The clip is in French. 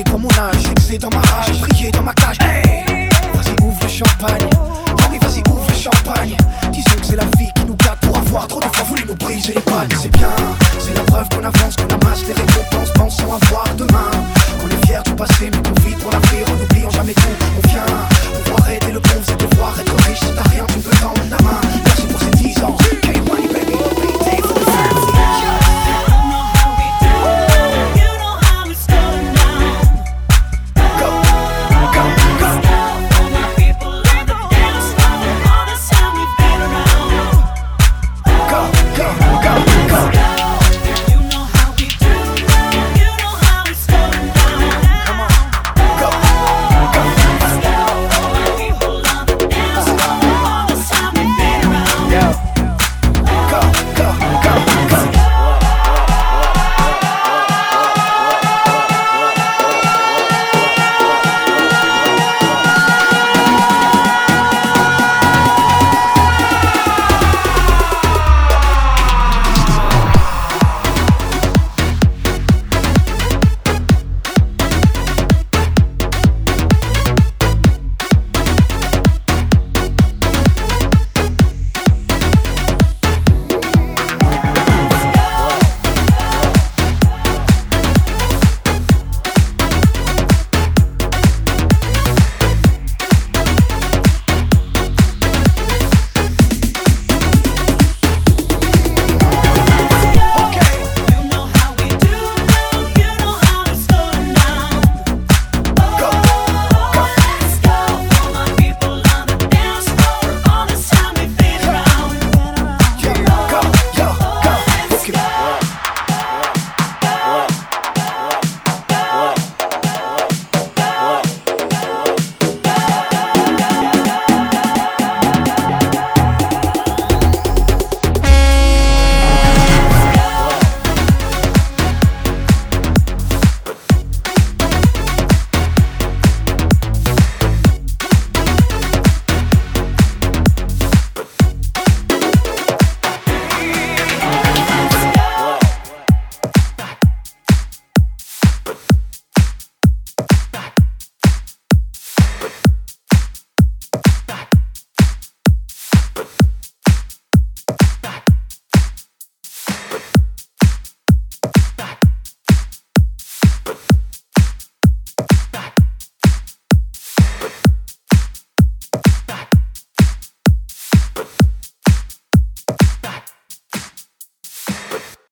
excès dans mon âge, excès dans ma rage, briller dans ma cage. Vas-y, ouvre le champagne. Ah oui, vas-y, ouvre le champagne. Disons que c'est la vie qui nous gâte pour avoir trop d'enfants voulu nous briser les pannes. C'est bien, c'est la preuve qu'on avance, qu'on amasse les récompenses, pensant avoir demain. Qu'on est fier du passé, mais qu'on vit pour l'avenir en n'oubliant jamais tout. On vient, on voit aider le bon, c'est devoir être riche, si t'as rien, tu peux t'en